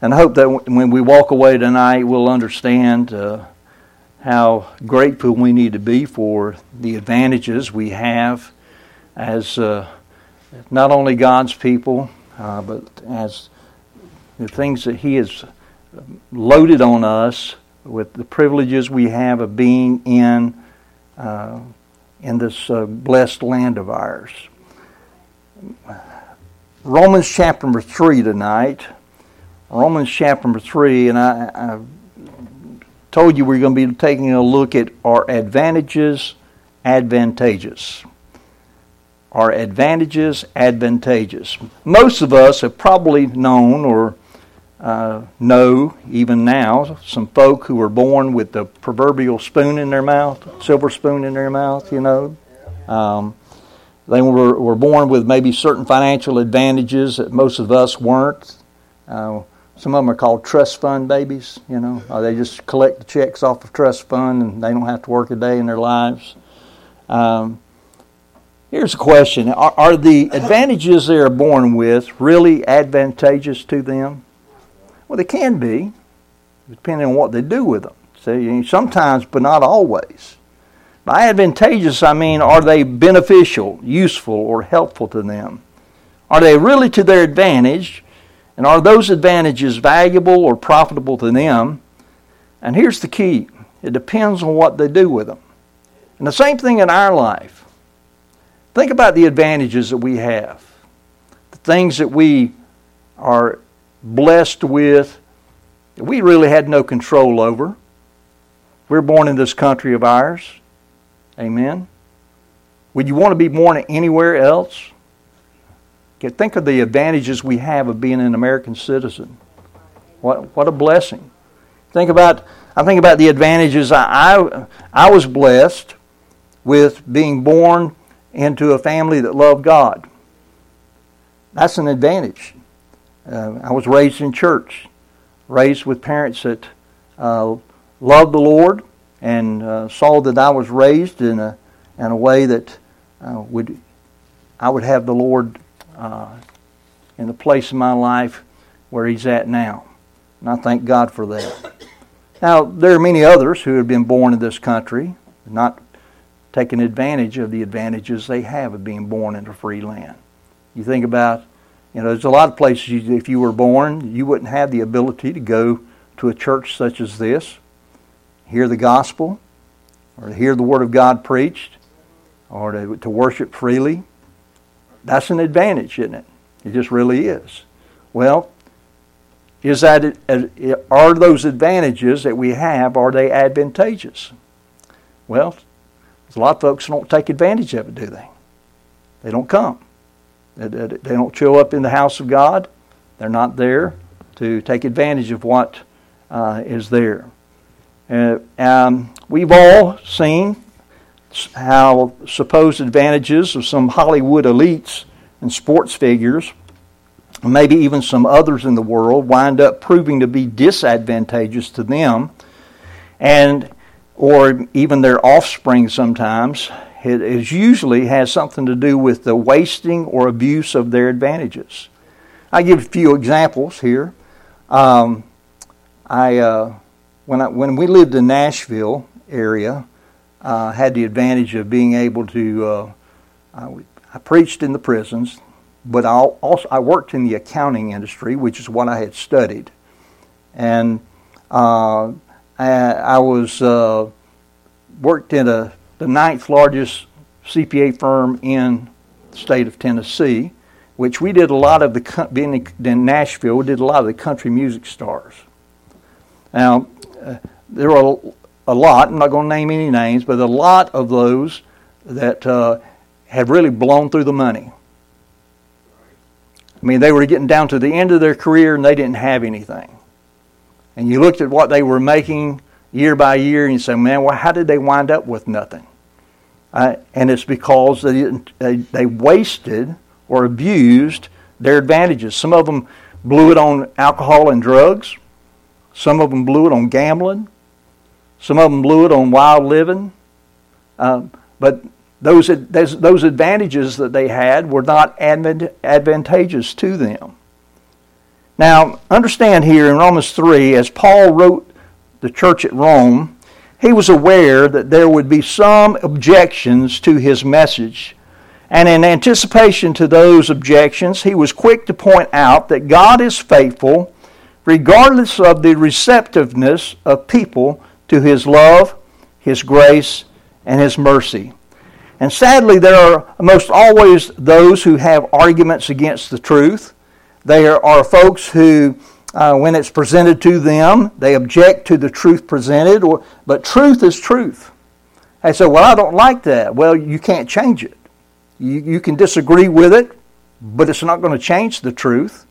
and I hope that when we walk away tonight, we'll understand uh, how grateful we need to be for the advantages we have as uh, not only God's people, uh, but as the things that He has loaded on us with the privileges we have of being in uh, in this uh, blessed land of ours. Romans chapter number three tonight. Romans chapter number three, and I, I told you we are going to be taking a look at our advantages, advantageous. Our advantages, advantageous. Most of us have probably known or uh, know, even now, some folk who were born with the proverbial spoon in their mouth, silver spoon in their mouth, you know. Um, they were, were born with maybe certain financial advantages that most of us weren't. Uh, some of them are called trust fund babies, you know. Uh, they just collect the checks off of trust fund and they don't have to work a day in their lives. Um, here's a question are, are the advantages they are born with really advantageous to them? Well, they can be, depending on what they do with them. See, sometimes, but not always. By advantageous, I mean, are they beneficial, useful, or helpful to them? Are they really to their advantage? And are those advantages valuable or profitable to them? And here's the key it depends on what they do with them. And the same thing in our life. Think about the advantages that we have, the things that we are blessed with that we really had no control over. We're born in this country of ours. Amen. Would you want to be born anywhere else? Think of the advantages we have of being an American citizen. What, what a blessing. Think about, I think about the advantages. I, I, I was blessed with being born into a family that loved God. That's an advantage. Uh, I was raised in church, raised with parents that uh, loved the Lord and uh, saw that I was raised in a in a way that uh, would I would have the Lord uh, in the place in my life where He's at now, and I thank God for that. Now there are many others who have been born in this country, not taking advantage of the advantages they have of being born in a free land. You think about you know, there's a lot of places you, if you were born, you wouldn't have the ability to go to a church such as this, hear the gospel, or to hear the Word of God preached, or to, to worship freely. That's an advantage, isn't it? It just really is. Well, is that are those advantages that we have are they advantageous? Well, a lot of folks don't take advantage of it, do they? They don't come. They don't show up in the house of God. They're not there to take advantage of what uh, is there. Uh, um, we've all seen how supposed advantages of some Hollywood elites and sports figures, maybe even some others in the world, wind up proving to be disadvantageous to them, and or even their offspring sometimes it is usually has something to do with the wasting or abuse of their advantages. I give a few examples here. Um, I, uh, when, I, when we lived in Nashville area, uh, had the advantage of being able to. Uh, I, I, preached in the prisons, but I also I worked in the accounting industry, which is what I had studied, and uh, I, I, was uh, worked in a the ninth largest CPA firm in the state of Tennessee, which we did a lot of the, being in Nashville, we did a lot of the country music stars. Now, uh, there were a lot, I'm not going to name any names, but a lot of those that uh, really blown through the money. I mean, they were getting down to the end of their career and they didn't have anything. And you looked at what they were making year by year and you say, man, well, how did they wind up with nothing? Uh, and it's because they, they, they wasted or abused their advantages. Some of them blew it on alcohol and drugs. Some of them blew it on gambling. Some of them blew it on wild living. Uh, but those, those advantages that they had were not advantageous to them. Now, understand here in Romans 3, as Paul wrote the church at Rome, he was aware that there would be some objections to his message. And in anticipation to those objections, he was quick to point out that God is faithful regardless of the receptiveness of people to his love, his grace, and his mercy. And sadly, there are most always those who have arguments against the truth. There are folks who, uh, when it's presented to them, they object to the truth presented, or, but truth is truth. They say, Well, I don't like that. Well, you can't change it. You, you can disagree with it, but it's not going to change the truth.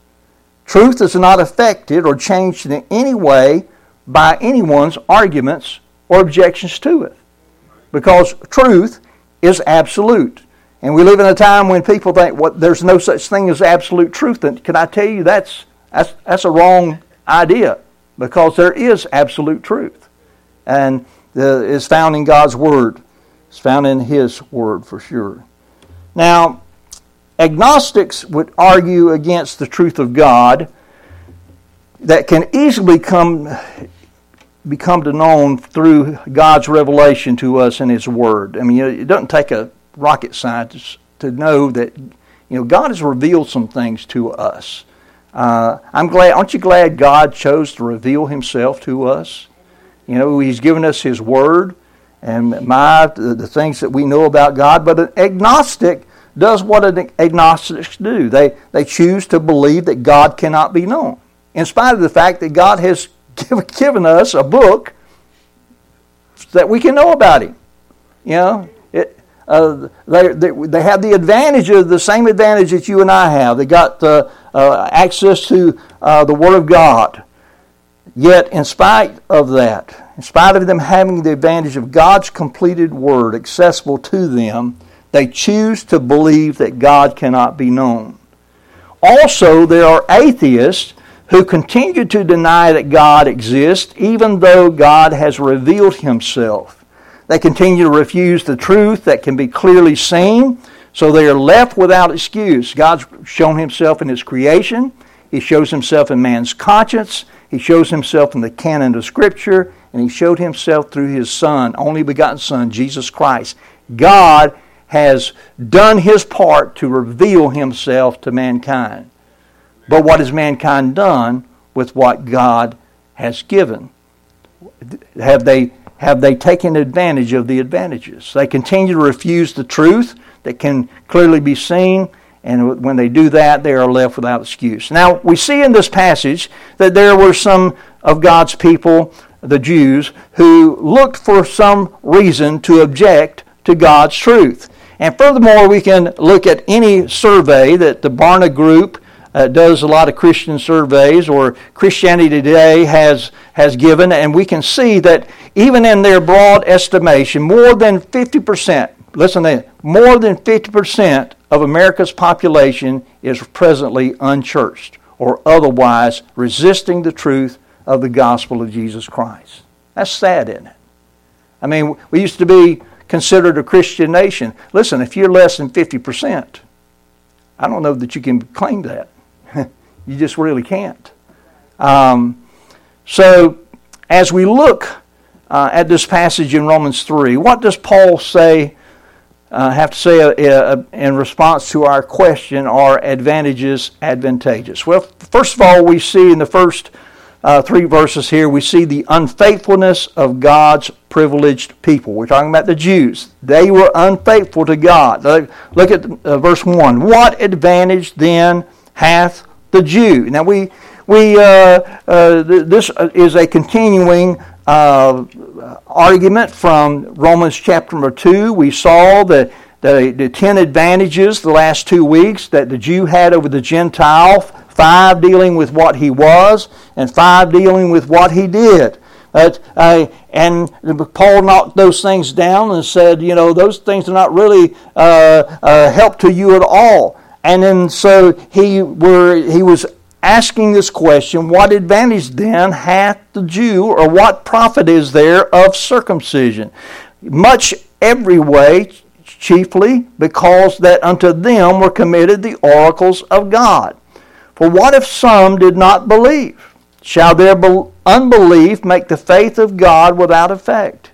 Truth is not affected or changed in any way by anyone's arguments or objections to it. Because truth is absolute. And we live in a time when people think what there's no such thing as absolute truth. And can I tell you that's that's that's a wrong idea because there is absolute truth, and the, is found in God's word. It's found in His word for sure. Now, agnostics would argue against the truth of God that can easily come become to known through God's revelation to us in His Word. I mean, it doesn't take a rocket scientist to know that you know God has revealed some things to us. Uh, I'm glad. Aren't you glad God chose to reveal Himself to us? You know, He's given us His Word and my the, things that we know about God. But an agnostic does what an agnostics do. They they choose to believe that God cannot be known, in spite of the fact that God has given us a book that we can know about Him. You know, uh, they, they, they have the advantage of the same advantage that you and I have. They got uh, uh, access to uh, the Word of God. Yet, in spite of that, in spite of them having the advantage of God's completed Word accessible to them, they choose to believe that God cannot be known. Also, there are atheists who continue to deny that God exists even though God has revealed himself. They continue to refuse the truth that can be clearly seen, so they are left without excuse. God's shown himself in his creation, he shows himself in man's conscience, he shows himself in the canon of Scripture, and he showed himself through his Son, only begotten Son, Jesus Christ. God has done his part to reveal himself to mankind. But what has mankind done with what God has given? Have they have they taken advantage of the advantages? They continue to refuse the truth that can clearly be seen, and when they do that, they are left without excuse. Now, we see in this passage that there were some of God's people, the Jews, who looked for some reason to object to God's truth. And furthermore, we can look at any survey that the Barna Group uh, does a lot of Christian surveys or Christianity Today has, has given, and we can see that even in their broad estimation, more than 50%, listen to that, more than 50% of America's population is presently unchurched or otherwise resisting the truth of the gospel of Jesus Christ. That's sad, isn't it? I mean, we used to be considered a Christian nation. Listen, if you're less than 50%, I don't know that you can claim that. You just really can't. Um, so, as we look uh, at this passage in Romans 3, what does Paul say? Uh, have to say uh, uh, in response to our question are advantages advantageous? Well, first of all, we see in the first uh, three verses here, we see the unfaithfulness of God's privileged people. We're talking about the Jews. They were unfaithful to God. Look at uh, verse 1. What advantage then hath the Jew. Now we we uh, uh, this is a continuing uh, argument from Romans chapter number two. We saw the, the the ten advantages the last two weeks that the Jew had over the Gentile. Five dealing with what he was, and five dealing with what he did. Uh, and Paul knocked those things down and said, you know, those things are not really uh, uh, help to you at all. And then so he were he was asking this question, what advantage then hath the Jew, or what profit is there of circumcision? Much every way, chiefly because that unto them were committed the oracles of God. For what if some did not believe? Shall their unbelief make the faith of God without effect?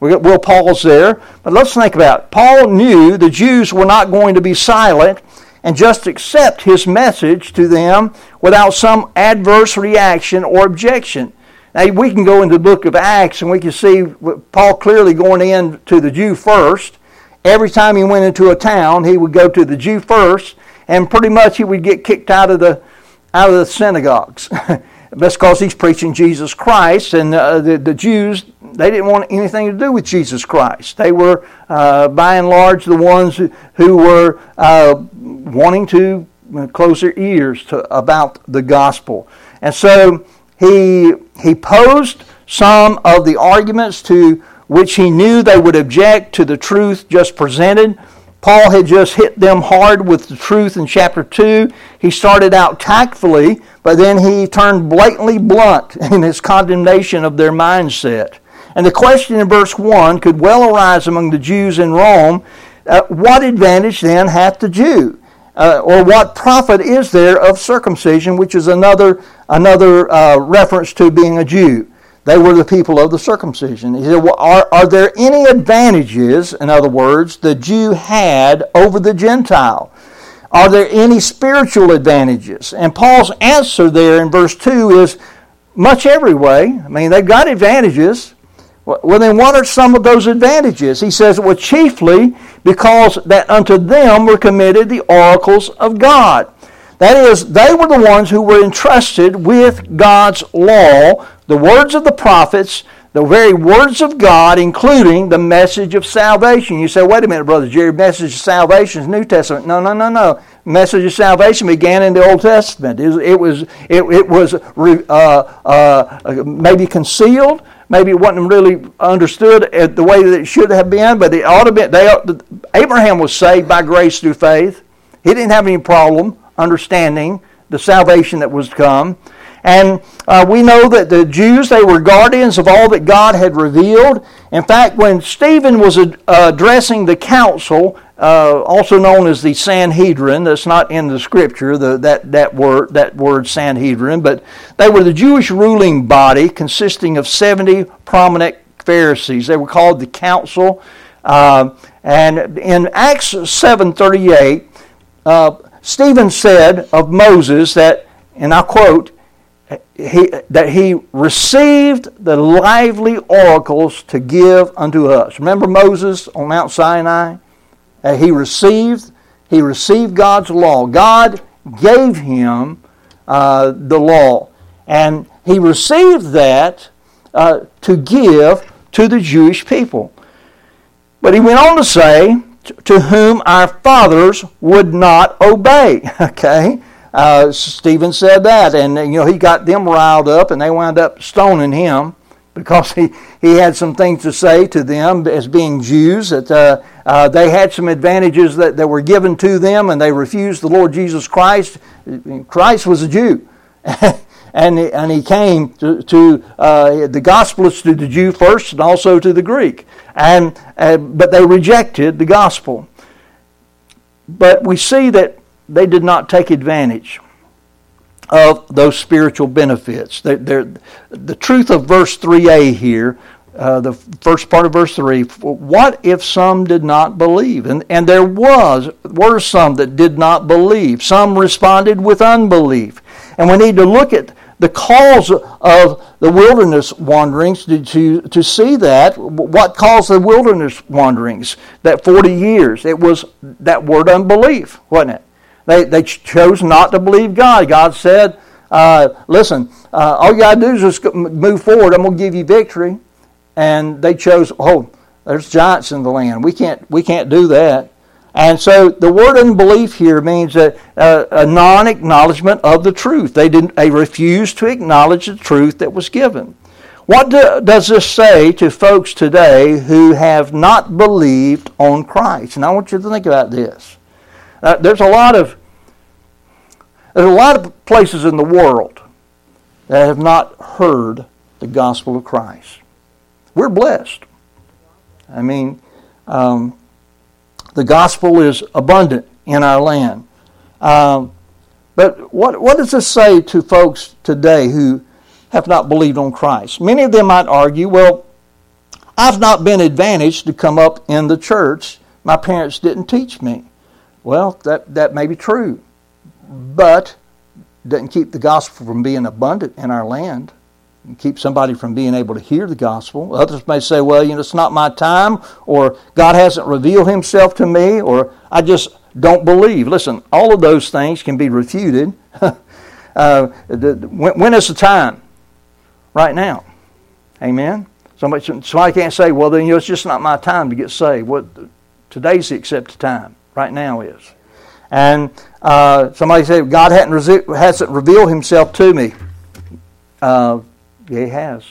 We'll pause there, but let's think about it. Paul knew the Jews were not going to be silent and just accept his message to them without some adverse reaction or objection. Now, we can go into the book of Acts and we can see Paul clearly going in to the Jew first. Every time he went into a town, he would go to the Jew first, and pretty much he would get kicked out of the out of the synagogues. That's because he's preaching Jesus Christ, and uh, the, the Jews, they didn't want anything to do with Jesus Christ. They were, uh, by and large, the ones who, were uh, wanting to close their ears to, about the gospel. And so he, he posed some of the arguments to which he knew they would object to the truth just presented. Paul had just hit them hard with the truth in chapter 2. He started out tactfully, but then he turned blatantly blunt in his condemnation of their mindset. And the question in verse 1 could well arise among the Jews in Rome uh, what advantage then hath the Jew? Uh, or what profit is there of circumcision, which is another, another uh, reference to being a Jew? They were the people of the circumcision. He said, well, are, are there any advantages, in other words, the Jew had over the Gentile? Are there any spiritual advantages? And Paul's answer there in verse 2 is much every way. I mean, they've got advantages. Well, then what are some of those advantages? He says, well, chiefly because that unto them were committed the oracles of God. That is, they were the ones who were entrusted with God's law the words of the prophets, the very words of God, including the message of salvation. You say, wait a minute, Brother Jerry, message of salvation is New Testament. No, no, no, no. Message of salvation began in the Old Testament. It, it was, it, it was uh, uh, maybe concealed. Maybe it wasn't really understood the way that it should have been, but it ought to be. They, Abraham was saved by grace through faith. He didn't have any problem understanding the salvation that was to come. And uh, we know that the Jews, they were guardians of all that God had revealed. In fact, when Stephen was uh, addressing the council, uh, also known as the Sanhedrin, that's not in the scripture, the, that, that, word, that word Sanhedrin, but they were the Jewish ruling body consisting of 70 prominent Pharisees. They were called the council. Uh, and in Acts 7.38, uh, Stephen said of Moses that, and I quote, he, that he received the lively oracles to give unto us. Remember Moses on Mount Sinai? He received he received God's law. God gave him uh, the law, and he received that uh, to give to the Jewish people. But he went on to say, "To whom our fathers would not obey." Okay, uh, Stephen said that, and you know he got them riled up, and they wound up stoning him because he, he had some things to say to them as being Jews that uh, uh, they had some advantages that, that were given to them, and they refused the Lord Jesus Christ. Christ was a Jew. and, and he came to, to uh, the gospel is to the Jew first and also to the Greek. And, but they rejected the gospel. But we see that they did not take advantage of those spiritual benefits. They're, they're, the truth of verse 3a here, uh, the first part of verse 3, what if some did not believe? And, and there was, were some that did not believe. Some responded with unbelief. And we need to look at the cause of the wilderness wanderings to, to, to see that. What caused the wilderness wanderings? That 40 years. It was that word unbelief, wasn't it? They, they chose not to believe God. God said, uh, listen, uh, all you got to do is just move forward. I'm going to give you victory. And they chose, oh, there's giants in the land. We can't, we can't do that. And so the word unbelief here means a, a, a non-acknowledgement of the truth. They didn't. They refused to acknowledge the truth that was given. What do, does this say to folks today who have not believed on Christ? And I want you to think about this. Uh, there's a lot of there's a lot of places in the world that have not heard the gospel of Christ. We're blessed. I mean, um, the gospel is abundant in our land. Um, But what, what does this say to folks today who have not believed on Christ? Many of them might argue, well, I've not been advantaged to come up in the church. My parents didn't teach me. Well, that, that may be true, but doesn't keep the gospel from being abundant in our land and keep somebody from being able to hear the gospel. Others may say, well, you know, it's not my time, or God hasn't revealed himself to me, or I just don't believe. Listen, all of those things can be refuted. uh, when, when is the time? Right now. Amen? Somebody, somebody can't say, well, then you know, it's just not my time to get saved. What, today's the accepted time. Right now is. And uh, somebody said, God hasn't, revealed himself to me. Uh, yeah, he has.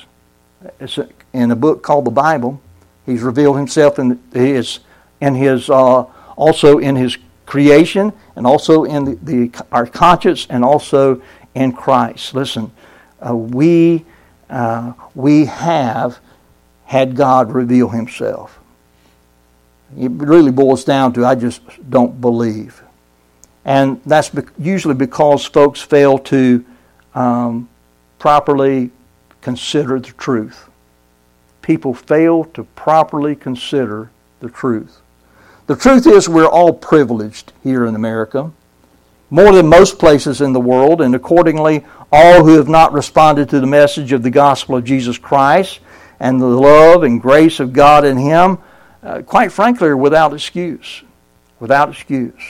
It's in a book called the Bible. He's revealed himself in his, in his uh, also in his creation, and also in the, the, our conscience, and also in Christ. Listen, uh, we uh, we have had God reveal Himself. It really boils down to I just don't believe, and that's usually because folks fail to um, properly consider the truth. People fail to properly consider the truth. The truth is, we're all privileged here in America, more than most places in the world, and accordingly, all who have not responded to the message of the gospel of Jesus Christ and the love and grace of God in Him, uh, quite frankly, are without excuse. Without excuse.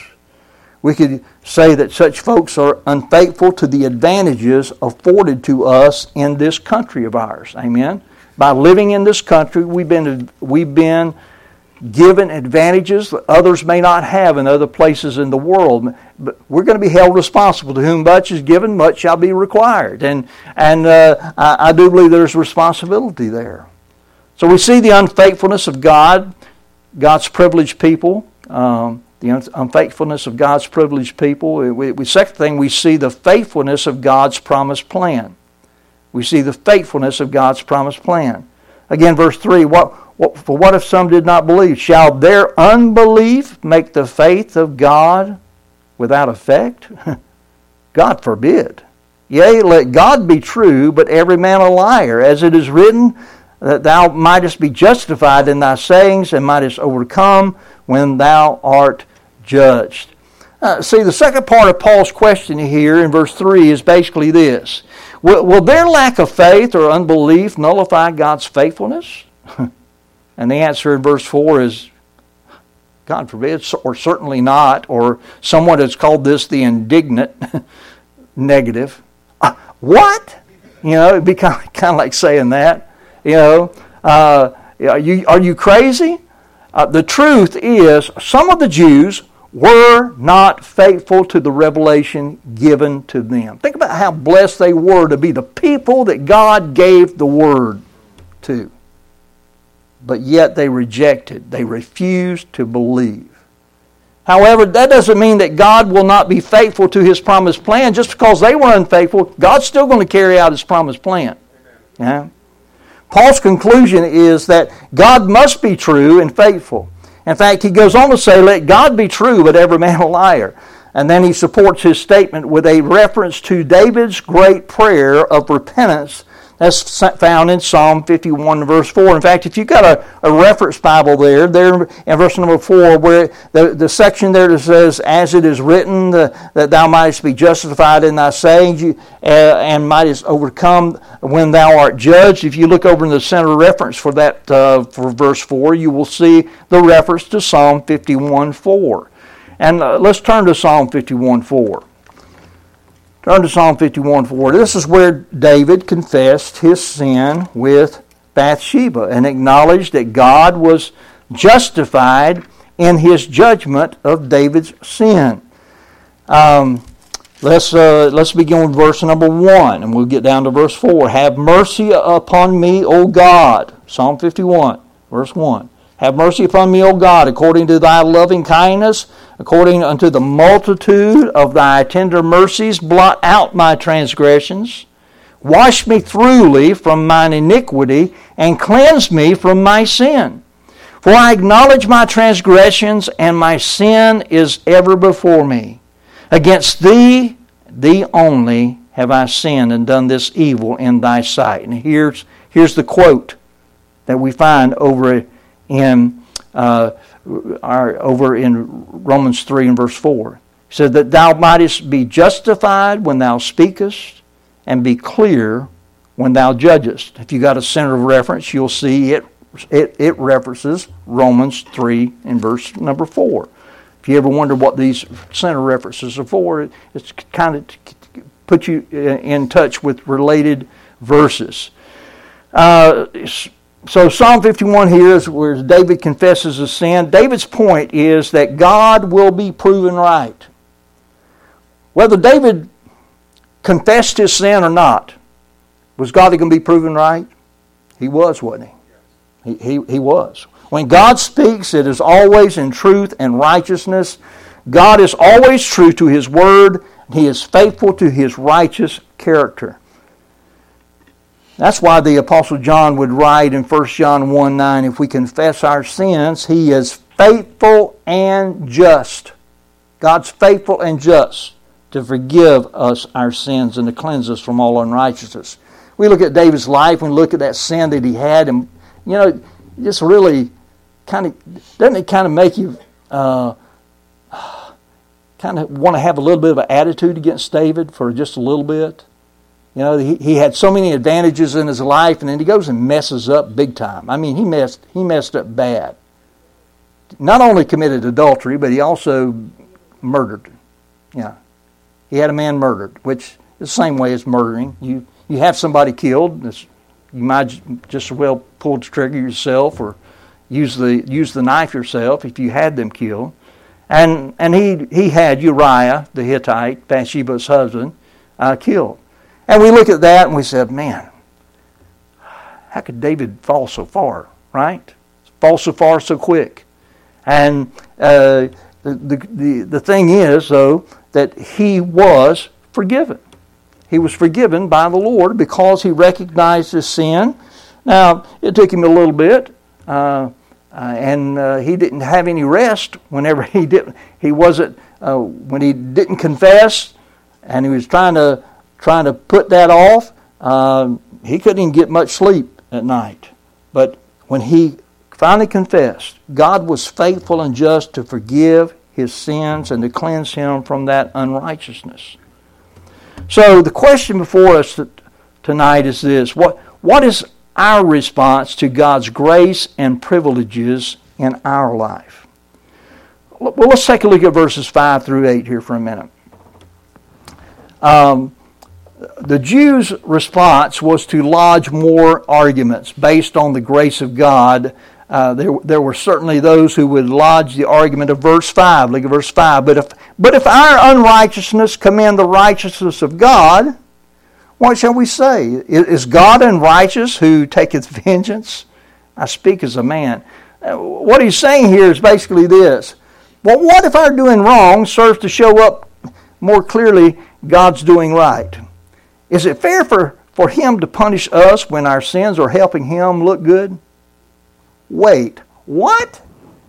We could say that such folks are unfaithful to the advantages afforded to us in this country of ours. Amen. By living in this country, we've been we've been given advantages that others may not have in other places in the world. But we're going to be held responsible. To whom much is given, much shall be required. And and uh, I, I do believe there's responsibility there. So we see the unfaithfulness of God, God's privileged people. Um, the unfaithfulness of God's privileged people. We, second thing, we see the faithfulness of God's promised plan. We see the faithfulness of God's promised plan. Again, verse 3 what, what, For what if some did not believe? Shall their unbelief make the faith of God without effect? God forbid. Yea, let God be true, but every man a liar, as it is written, that thou mightest be justified in thy sayings and mightest overcome when thou art judged. Uh, see, the second part of Paul's question here in verse 3 is basically this Will, will their lack of faith or unbelief nullify God's faithfulness? and the answer in verse 4 is God forbid, or certainly not, or someone has called this the indignant negative. Uh, what? You know, it'd be kind of, kind of like saying that. You know, uh, are, you, are you crazy? Uh, the truth is, some of the Jews were not faithful to the revelation given to them. Think about how blessed they were to be the people that God gave the word to. But yet they rejected, they refused to believe. However, that doesn't mean that God will not be faithful to his promised plan. Just because they were unfaithful, God's still going to carry out his promised plan. Yeah? Paul's conclusion is that God must be true and faithful. In fact, he goes on to say, Let God be true, but every man a liar. And then he supports his statement with a reference to David's great prayer of repentance that's found in Psalm 51, verse 4. In fact, if you've got a, a reference Bible there, there in verse number 4, where the, the section there that says, As it is written, the, that thou mightest be justified in thy sayings uh, and mightest overcome when thou art judged. If you look over in the center reference for that, uh, for verse 4, you will see the reference to Psalm 51, 4. And uh, let's turn to Psalm 51, 4. Turn to Psalm 51 4. This is where David confessed his sin with Bathsheba and acknowledged that God was justified in his judgment of David's sin. Um, let's, uh, let's begin with verse number 1 and we'll get down to verse 4. Have mercy upon me, O God. Psalm 51, verse 1. Have mercy upon me, O God, according to thy loving kindness, according unto the multitude of thy tender mercies, blot out my transgressions. Wash me thoroughly from mine iniquity, and cleanse me from my sin. For I acknowledge my transgressions, and my sin is ever before me. Against thee thee only have I sinned and done this evil in thy sight. And here's, here's the quote that we find over in, uh, our, over in Romans 3 and verse 4. He said, That thou mightest be justified when thou speakest, and be clear when thou judgest. If you got a center of reference, you'll see it, it, it references Romans 3 and verse number 4. If you ever wonder what these center references are for, it's kind of to put you in touch with related verses. Uh, so Psalm 51 here is where David confesses his sin. David's point is that God will be proven right. Whether David confessed his sin or not, was God going to be proven right? He was, wasn't he? He, he, he was. When God speaks, it is always in truth and righteousness. God is always true to His word. He is faithful to His righteous character. That's why the Apostle John would write in 1 John 1 9, if we confess our sins, He is faithful and just. God's faithful and just to forgive us our sins and to cleanse us from all unrighteousness. We look at David's life we look at that sin that he had, and you know, just really kind of doesn't it kind of make you uh, kind of want to have a little bit of an attitude against David for just a little bit? You know, he, he had so many advantages in his life, and then he goes and messes up big time. I mean, he messed he messed up bad. Not only committed adultery, but he also murdered. Yeah, he had a man murdered, which is the same way as murdering. You you have somebody killed. You might just as well pull the trigger yourself or use the use the knife yourself if you had them killed. And and he he had Uriah the Hittite, Bathsheba's husband, uh, killed. And we look at that and we said, man, how could David fall so far, right? Fall so far so quick. And uh, the, the, the thing is, though, that he was forgiven. He was forgiven by the Lord because he recognized his sin. Now, it took him a little bit. Uh, uh, and uh, he didn't have any rest whenever he didn't. He wasn't uh, when he didn't confess, and he was trying to trying to put that off. Um, he couldn't even get much sleep at night. But when he finally confessed, God was faithful and just to forgive his sins and to cleanse him from that unrighteousness. So the question before us tonight is this: What what is our response to God's grace and privileges in our life. Well, let's take a look at verses 5 through 8 here for a minute. Um, the Jews' response was to lodge more arguments based on the grace of God. Uh, there, there were certainly those who would lodge the argument of verse 5. Look at verse 5. But if, but if our unrighteousness commend the righteousness of God, what shall we say? Is God unrighteous who taketh vengeance? I speak as a man. Uh, what he's saying here is basically this. Well, what if our doing wrong serves to show up more clearly God's doing right? Is it fair for, for him to punish us when our sins are helping him look good? Wait, what?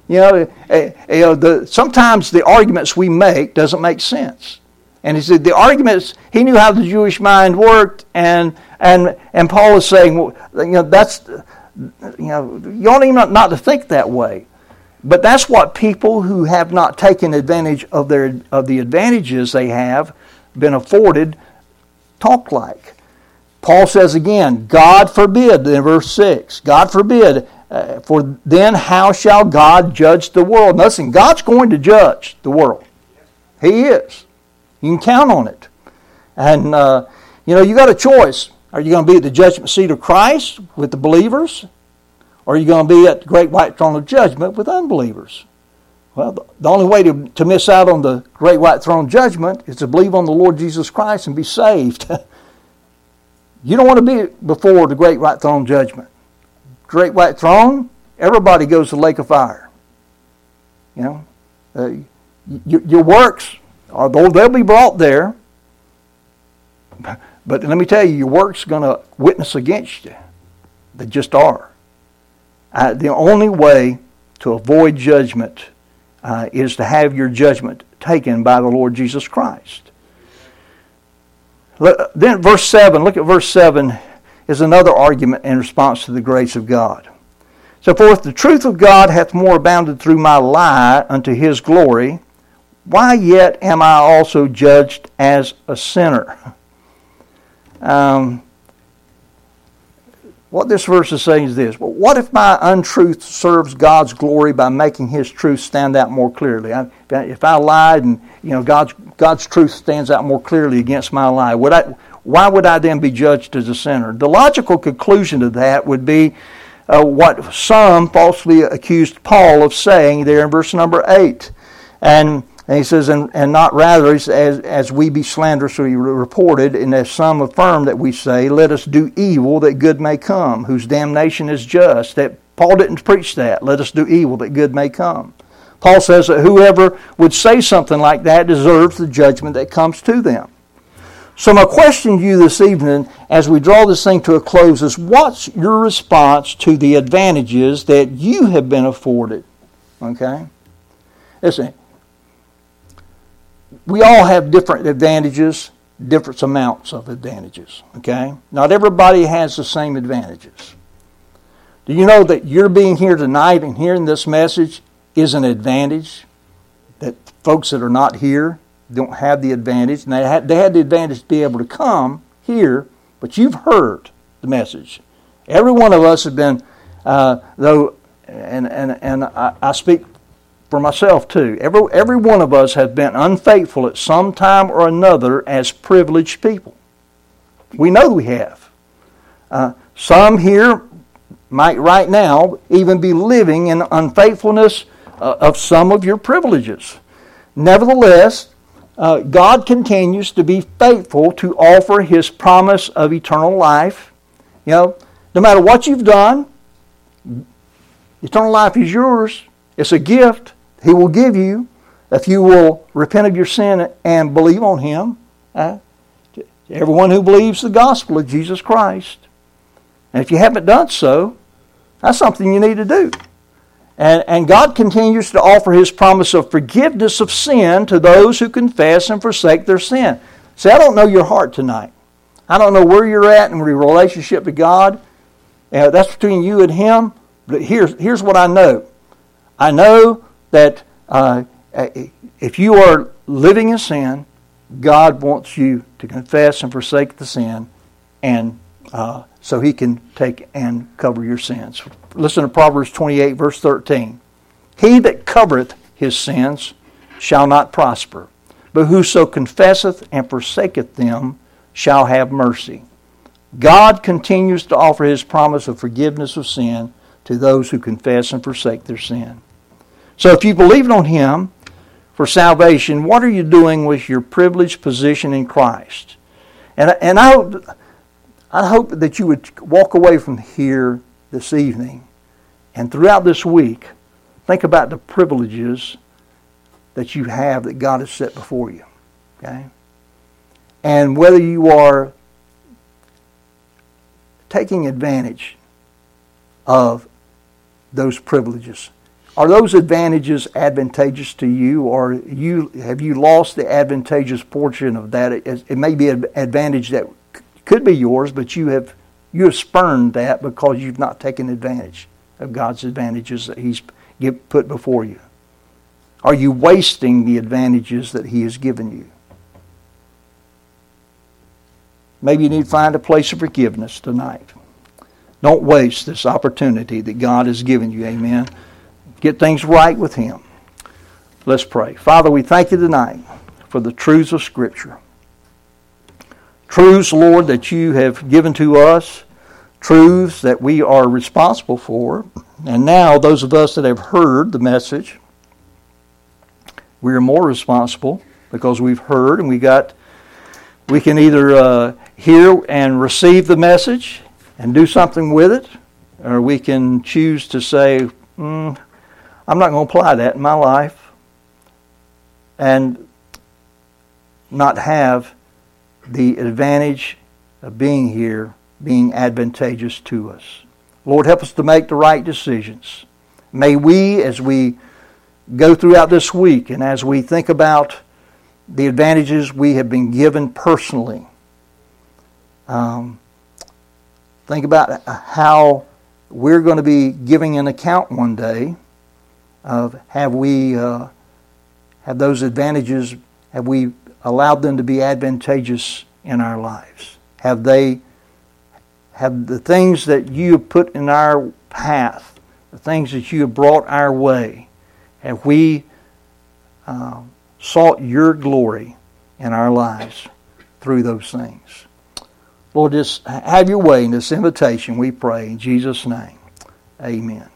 You know, uh, you know the, sometimes the arguments we make doesn't make sense. And he said the arguments, he knew how the Jewish mind worked, and, and, and Paul is saying, well, you know, that's, you know, you ought not, not to think that way. But that's what people who have not taken advantage of, their, of the advantages they have been afforded talk like. Paul says again, God forbid, in verse 6, God forbid, uh, for then how shall God judge the world? Listen, God's going to judge the world. He is. You can count on it. And, uh, you know, you got a choice. Are you going to be at the judgment seat of Christ with the believers? Or are you going to be at the great white throne of judgment with unbelievers? Well, the only way to, to miss out on the great white throne judgment is to believe on the Lord Jesus Christ and be saved. you don't want to be before the great white throne judgment. Great white throne, everybody goes to the lake of fire. You know, uh, your, your works although they'll be brought there, but let me tell you, your work's going to witness against you. They just are. The only way to avoid judgment uh, is to have your judgment taken by the Lord Jesus Christ. Then, verse 7, look at verse 7, is another argument in response to the grace of God. So forth, the truth of God hath more abounded through my lie unto his glory. Why yet am I also judged as a sinner? Um, what this verse is saying is this What if my untruth serves God's glory by making His truth stand out more clearly? I, if I lied and you know God's, God's truth stands out more clearly against my lie, would I, why would I then be judged as a sinner? The logical conclusion to that would be uh, what some falsely accused Paul of saying there in verse number 8. And and he says, and, and not rather as, as we be slanderously reported, and as some affirm that we say, let us do evil that good may come, whose damnation is just. That Paul didn't preach that. Let us do evil that good may come. Paul says that whoever would say something like that deserves the judgment that comes to them. So, my question to you this evening, as we draw this thing to a close, is what's your response to the advantages that you have been afforded? Okay? Listen, we all have different advantages, different amounts of advantages. Okay? Not everybody has the same advantages. Do you know that you're being here tonight and hearing this message is an advantage? That folks that are not here don't have the advantage, and they had, they had the advantage to be able to come here, but you've heard the message. Every one of us have been, uh, though, and, and, and I, I speak for myself too. Every, every one of us has been unfaithful at some time or another as privileged people. We know we have. Uh, some here might right now even be living in unfaithfulness uh, of some of your privileges. Nevertheless, uh, God continues to be faithful to offer His promise of eternal life. You know, no matter what you've done, eternal life is yours. It's a gift. He will give you if you will repent of your sin and believe on Him. Uh, everyone who believes the gospel of Jesus Christ. And if you haven't done so, that's something you need to do. And, and God continues to offer His promise of forgiveness of sin to those who confess and forsake their sin. See, I don't know your heart tonight. I don't know where you're at in your relationship to God. Uh, that's between you and Him. But here's, here's what I know I know that uh, if you are living in sin, God wants you to confess and forsake the sin, and uh, so He can take and cover your sins. Listen to Proverbs 28, verse 13. He that covereth his sins shall not prosper, but whoso confesseth and forsaketh them shall have mercy. God continues to offer His promise of forgiveness of sin to those who confess and forsake their sin. So if you believe on Him for salvation, what are you doing with your privileged position in Christ? And, and I, hope, I hope that you would walk away from here this evening and throughout this week, think about the privileges that you have that God has set before you. Okay? And whether you are taking advantage of those privileges are those advantages advantageous to you, or you have you lost the advantageous portion of that? It, it may be an advantage that could be yours, but you have you have spurned that because you've not taken advantage of God's advantages that He's put before you. Are you wasting the advantages that He has given you? Maybe you need to find a place of forgiveness tonight. Don't waste this opportunity that God has given you. Amen get things right with Him. Let's pray. Father, we thank you tonight for the truths of Scripture. Truths, Lord, that you have given to us, truths that we are responsible for. And now, those of us that have heard the message, we are more responsible because we've heard and we got we can either uh, hear and receive the message and do something with it, or we can choose to say, mm, I'm not going to apply that in my life and not have the advantage of being here being advantageous to us. Lord, help us to make the right decisions. May we, as we go throughout this week and as we think about the advantages we have been given personally Um, think about how we're going to be giving an account one day of have we uh, have those advantages have we allowed them to be advantageous in our lives have they have the things that you have put in our path the things that you have brought our way have we uh, sought your glory in our lives through those things Lord, just have your way in this invitation, we pray. In Jesus' name, amen.